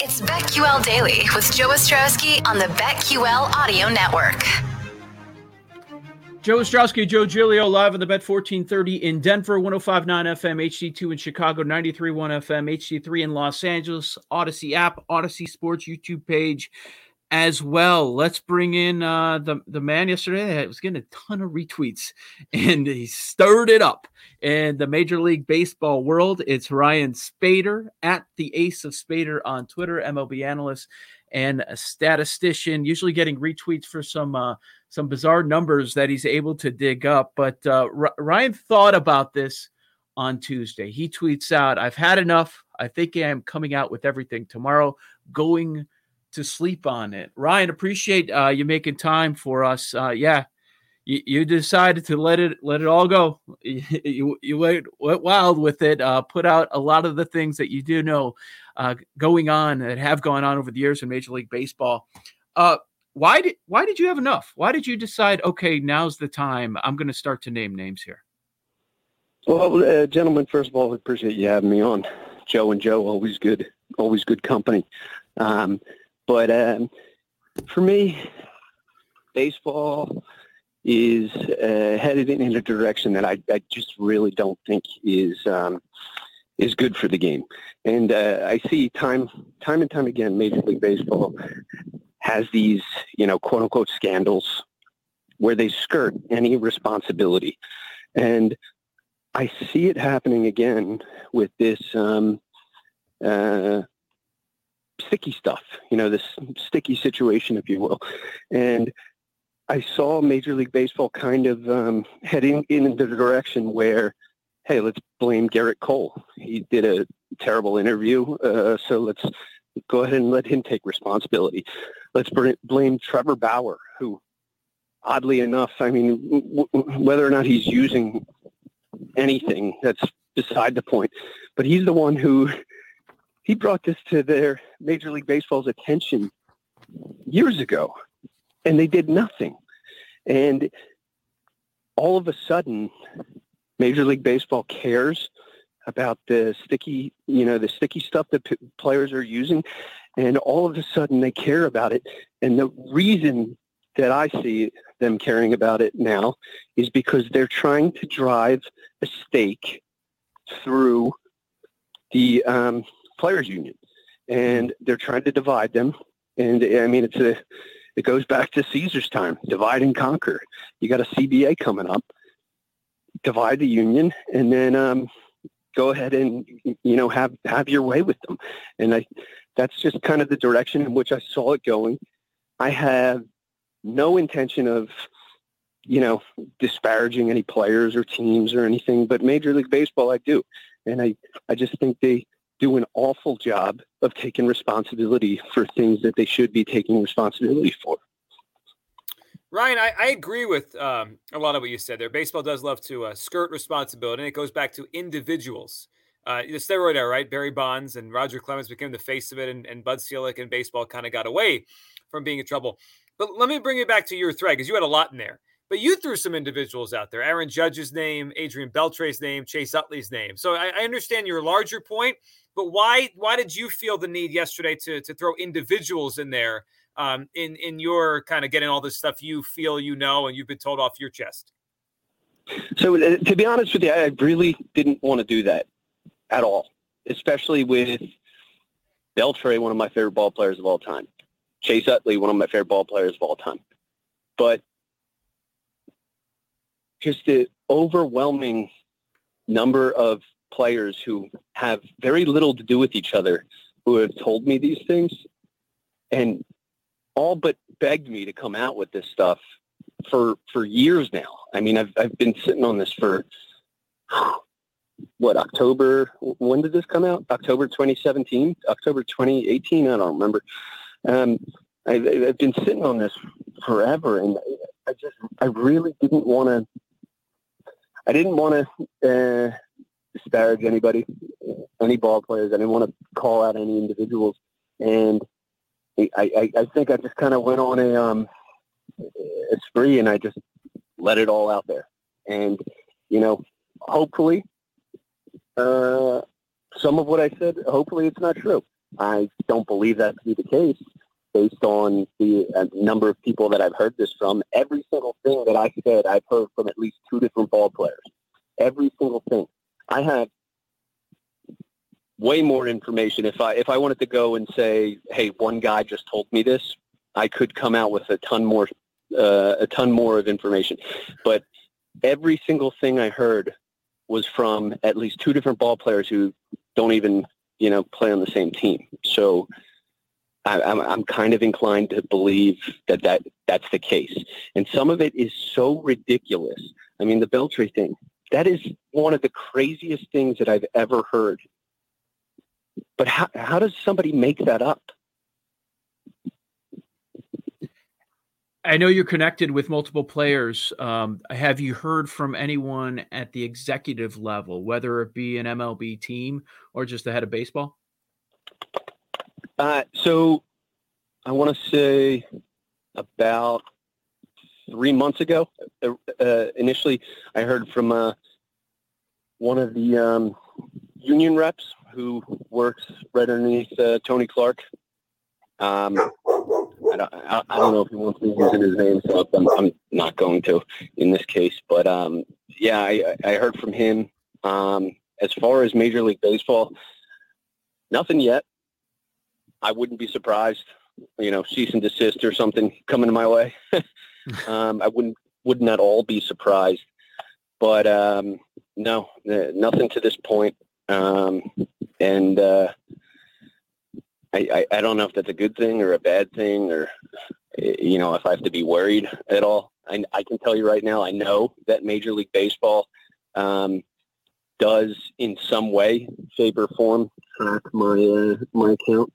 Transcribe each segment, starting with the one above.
It's BetQL Daily with Joe Ostrowski on the BetQL Audio Network. Joe Ostrowski, Joe Giglio, live on the Bet 1430 in Denver, 1059 FM, HD2 in Chicago, 931 FM, HD3 in Los Angeles, Audacy app, Audacy Sports YouTube page as well. Let's bring in uh, the, the man yesterday that was getting a ton of retweets and he stirred it up in the Major League Baseball world. It's Ryan Spaeder at the Ace of Spaeder on Twitter, MLB analyst and a statistician, usually getting retweets for some uh, some bizarre numbers that he's able to dig up. But uh, R- Ryan thought about this on Tuesday. He tweets out, "I've had enough. I think I'm coming out with everything tomorrow. Going to sleep on it." Ryan, appreciate uh, you making time for us. Uh, yeah, you, you, decided to let it let it all go. You you went, went wild with it. Uh, put out a lot of the things that you do know uh, going on that have gone on over the years in Major League Baseball. Uh, why did why did you have enough? Why did you decide? Okay, now's the time. I'm going to start to name names here. Well, uh, gentlemen, first of all, I appreciate you having me on. Joe and Joe, always good, always good company. Um, but um, for me, baseball is uh, headed in a direction that I, I, just really don't think is um, is good for the game. And uh, I see time time and time again, Major League Baseball has these, you know, quote unquote scandals where they skirt any responsibility. And I see it happening again with this um, uh, sticky stuff, you know, this sticky situation, if you will. And I saw Major League Baseball kind of um, heading in the direction where, hey, let's blame Gerrit Cole. He did a terrible interview, uh, so let's go ahead and let him take responsibility. Let's blame Trevor Bauer, who, oddly enough, I mean, w- whether or not he's using anything, that's beside the point. But he's the one who he brought this to their Major League Baseball's attention years ago, and they did nothing. And all of a sudden, Major League Baseball cares about the sticky, you know, the sticky stuff that p- players are using, and all of a sudden they care about it. And the reason that I see them caring about it now is because they're trying to drive a stake through the um, players union, and they're trying to divide them. And I mean, it's a it goes back to Caesar's time, divide and conquer. You got a CBA coming up, divide the union, and then um, go ahead and you know have have your way with them. And I that's just kind of the direction in which I saw it going. I have no intention of you know disparaging any players or teams or anything, but Major League Baseball I do, and I I just think they do an awful job of taking responsibility for things that they should be taking responsibility for. Ryan, I, I agree with um, a lot of what you said there. Baseball does love to uh, skirt responsibility, and it goes back to individuals. Uh, the steroid era, right? Barry Bonds and Roger Clemens became the face of it, and, and Bud Selig and baseball kind of got away from being in trouble. But let me bring it back to your thread because you had a lot in there. But you threw some individuals out there: Aaron Judge's name, Adrian Beltre's name, Chase Utley's name. So I, I understand your larger point, but why why did you feel the need yesterday to to throw individuals in there um, in in your kind of getting all this stuff you feel you know and you've been told off your chest? So uh, to be honest with you, I really didn't want to do that at all, especially with Beltre, one of my favorite ball players of all time, Chase Utley, one of my favorite ball players of all time, but just the overwhelming number of players who have very little to do with each other who have told me these things and all but begged me to come out with this stuff for for years now. I mean, I've I've been sitting on this for what October? When did this come out? October 2017, October 2018. I don't remember. Um, I, I've been sitting on this forever, and I just I really didn't want to. I didn't want to uh, disparage anybody, any ball players. I didn't want to call out any individuals, and I, I, I think I just kind of went on a um a spree and I just let it all out there. And you know, hopefully, uh, some of what I said, hopefully it's not true. I don't believe that to be the case based on the uh, number of people that I've heard this from. Every single thing that I said, I've heard from at least two different ball players. Every single thing. I have way more information. If I if I wanted to go and say, "Hey, one guy just told me this," I could come out with a ton more uh, a ton more of information. But every single thing I heard was from at least two different ball players who don't even you know play on the same team. So I, I'm I'm kind of inclined to believe that that that's the case. And some of it is so ridiculous. I mean, the Beltre thing. That is one of the craziest things that I've ever heard. But how how does somebody make that up? I know you're connected with multiple players. Um, have you heard from anyone at the executive level, whether it be an MLB team or just the head of baseball? Uh, so I want to say about three months ago, uh, uh, initially, I heard from uh, one of the um, union reps who works right underneath uh, Tony Clark. Um, I don't, I, I don't know if he wants me using his name, so I'm, I'm not going to in this case. But um, yeah, I, I heard from him. Um, as far as Major League Baseball, nothing yet. I wouldn't be surprised, you know, cease and desist or something coming my way. um, I wouldn't wouldn't at all be surprised. But um, no, nothing to this point. Um, and uh, I, I, I don't know if that's a good thing or a bad thing or, you know, if I have to be worried at all. I, I can tell you right now, I know that Major League Baseball um, does in some way, shape, or form track my uh, my account.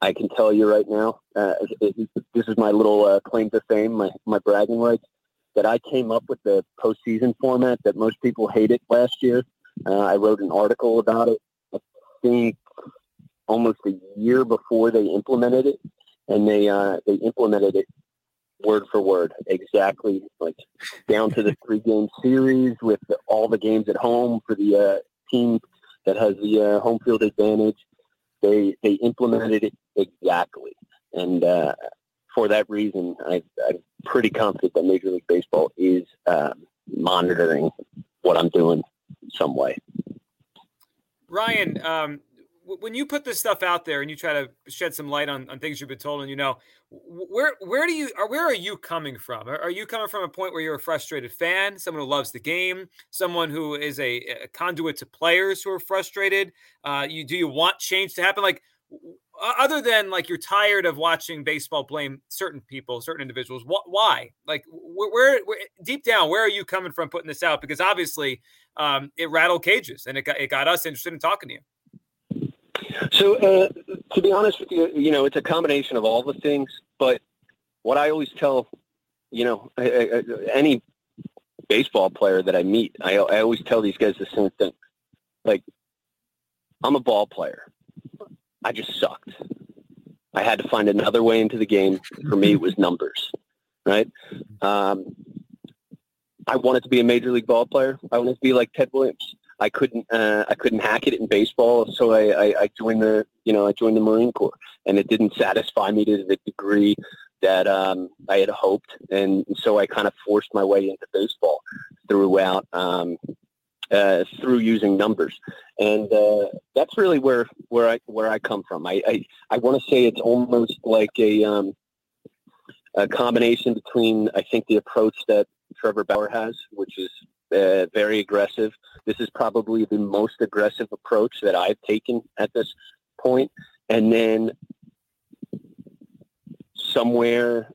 I can tell you right now, uh, it, this is my little uh, claim to fame, my, my bragging rights, that I came up with the postseason format that most people hated last year. Uh, I wrote an article about it. I think almost a year before they implemented it, and they uh, they implemented it word for word, exactly like down to the three game series with the, all the games at home for the uh, team that has the uh, home field advantage. They they implemented it exactly, and uh, for that reason, I, I'm pretty confident that Major League Baseball is um, monitoring what I'm doing some way. Ryan, um, when you put this stuff out there and you try to shed some light on, on things you've been told and you know where where do you where are you coming from? Are, you coming from a point where you're a frustrated fan someone who loves the game someone who is a, a conduit to players who are frustrated? Uh, you do you want change to happen? Like other than like you're tired of watching baseball blame certain people certain individuals what why? Like where, where, where deep down where are you coming from putting this out? Because obviously um, it rattled cages and it got, it got us interested in talking to you so, uh, to be honest with you, you know, it's a combination of all the things. But what I always tell, you know, any baseball player that I meet, I, I always tell these guys the same thing. Like, I'm a ball player. I just sucked. I had to find another way into the game. For me, it was numbers, right? Um, I wanted to be a major league ball player. I wanted to be like Ted Williams. I couldn't uh, I couldn't hack it in baseball, so I, I, I joined the you know I joined the Marine Corps, and it didn't satisfy me to the degree that um, I had hoped, and so I kind of forced my way into baseball throughout um, uh, through using numbers, and uh, that's really where where I where I come from. I I, I want to say it's almost like a um, a combination between I think the approach that Trevor Bauer has, which is uh, very aggressive. This is probably the most aggressive approach that I've taken at this point. And then somewhere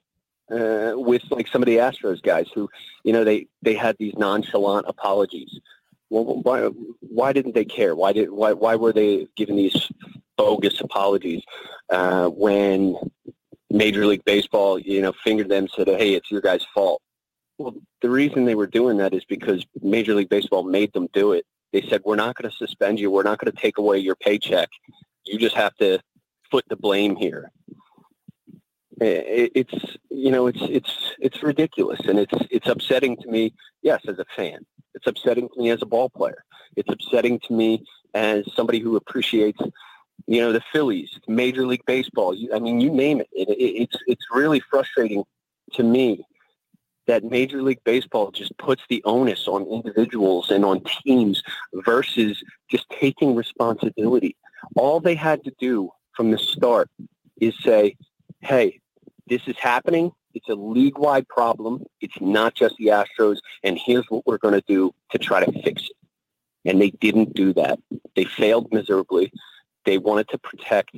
uh, with like some of the Astros guys who, you know, they, they had these nonchalant apologies. Well, why, why didn't they care? Why did why why were they giving these bogus apologies uh, when Major League Baseball, you know, fingered them, said, "Hey, it's your guys' fault." Well, the reason they were doing that is because Major League Baseball made them do it. They said, we're not going to suspend you. We're not going to take away your paycheck. You just have to foot the blame here. It's you know it's it's it's ridiculous and it's it's upsetting to me. Yes, as a fan, it's upsetting to me as a ball player. It's upsetting to me as somebody who appreciates, you know, the Phillies, Major League Baseball. I mean, you name it. it, it it's it's really frustrating to me that Major League Baseball just puts the onus on individuals and on teams versus just taking responsibility. All they had to do from the start is say, hey, this is happening. It's a league-wide problem. It's not just the Astros, and here's what we're going to do to try to fix it. And they didn't do that. They failed miserably. They wanted to protect,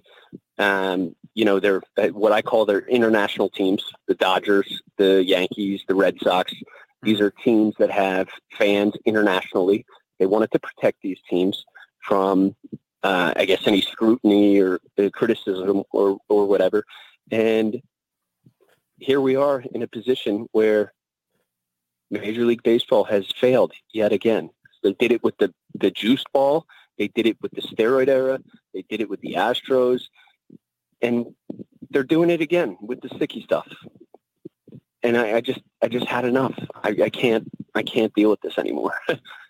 um, you know, their what I call their international teams: the Dodgers, the Yankees, the Red Sox. These are teams that have fans internationally. They wanted to protect these teams from, uh, I guess, any scrutiny or criticism or or whatever. And here we are in a position where Major League Baseball has failed yet again. They did it with the, the juice ball. They did it with the steroid era. They did it with the Astros. And they're doing it again with the sticky stuff. And I, I just I just had enough. I, I can't I can't deal with this anymore.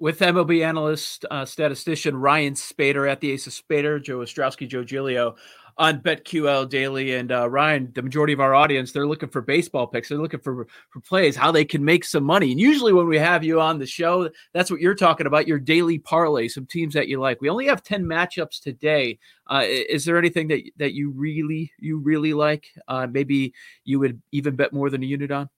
with MLB analyst, uh, statistician Ryan Spaeder at the Ace of Spaeder, Joe Ostrowski, Joe Giglio on BetQL Daily. And uh, Ryan, the majority of our audience, they're looking for baseball picks. They're looking for for plays, how they can make some money. And usually when we have you on the show, that's what you're talking about, your daily parlay, some teams that you like. We only have 10 matchups today. Uh, is there anything that, that you really, you really like? Uh, maybe you would even bet more than a unit on?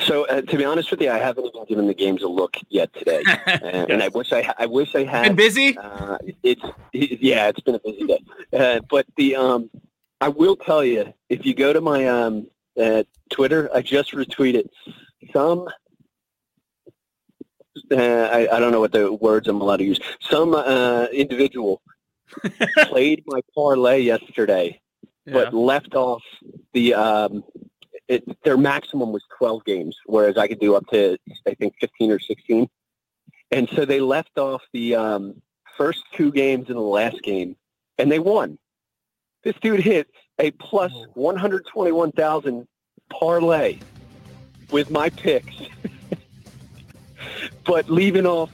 So uh, to be honest with you, I haven't even given the games a look yet today, and, yes. and I wish I I wish I had. Been busy? Uh, it's it, yeah, it's been a busy day. Uh, but the um, I will tell you if you go to my um uh, Twitter, I just retweeted some. Uh, I, I don't know what the words I'm allowed to use. Some uh, individual played my parlay yesterday, yeah. but left off the um, it, their maximum was 12 games, whereas I could do up to, I think, 15 or 16. And so they left off the um, first two games in the last game, and they won. This dude hit a plus 121,000 parlay with my picks, but leaving off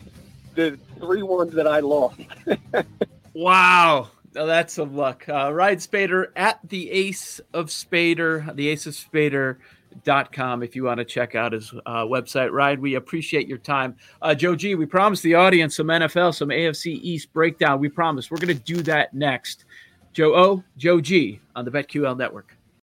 the three ones that I lost. wow. Now that's some luck. Uh, Ryan Spaeder at the Ace of Spaeder, the Ace of Spaeder dot com if you want to check out his uh, website. Ryan we appreciate your time. Uh, joe g we promised the audience some nfl some afc east breakdown. We promise. We're going to do that next. Joe o joe g on the betql network